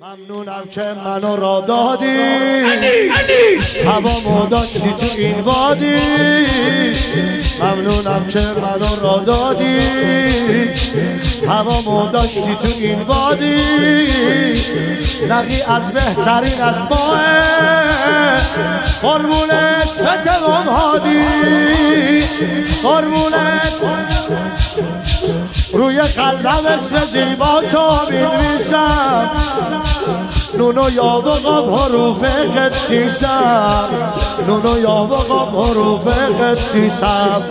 ممنونم که منو را دادی. هوا داشتی تو این وادی. ممنونم که منو را دادی. هوا داشتی تو این وادی. نقی از بهترین اسماه قربونت ستمام هادی قربونت روی قلبم اسم زیبا تو میدویسم نونو یا قاب حروف قدیسم نونو یا قاب حروف قدیسم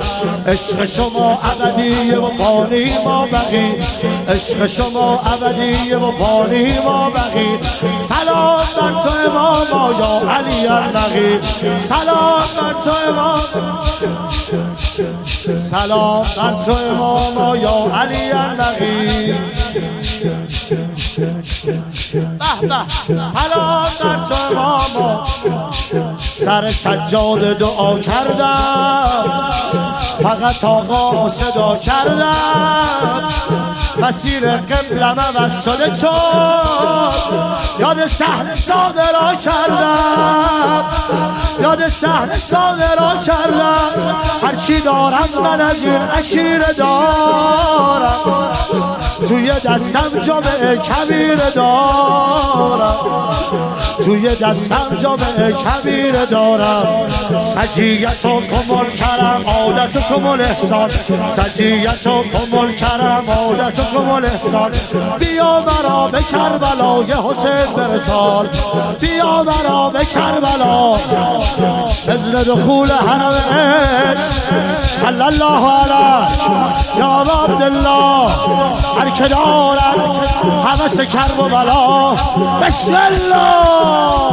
عشق شما ابدی و فانی ما بقی. عشق شما ابدی و فانی ما بقی. سلام بر تو امام یا علی النقی. سلام بر تو امام. سلام بر تو امام یا علی النقی. سلام در امام سر سجاد دعا کردم. فقط آقا صدا کردم. مسیر قبلم عوض شده چون یاد سهل را کردم. یاد سهل را کردم. هرچی دارم من از این اشیر دارم توی دستم جامعه کبیر دارم. توی دستم جامعه کبیر دارم. سجیت و کمال کرم عادت و کمال احسان. سجیت و کمال کرم عادت و کمال احسان. بیا مرا به کربلای حسین برسال بیا مرا به کربلا. ازن دخول حرم عشق. صلی الله علیه. یا عبدالله. هر که دارد حوث کرب و بلا بسم الله.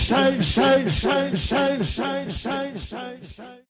shine, shine, shine, shine, shine, shine, shine, shine.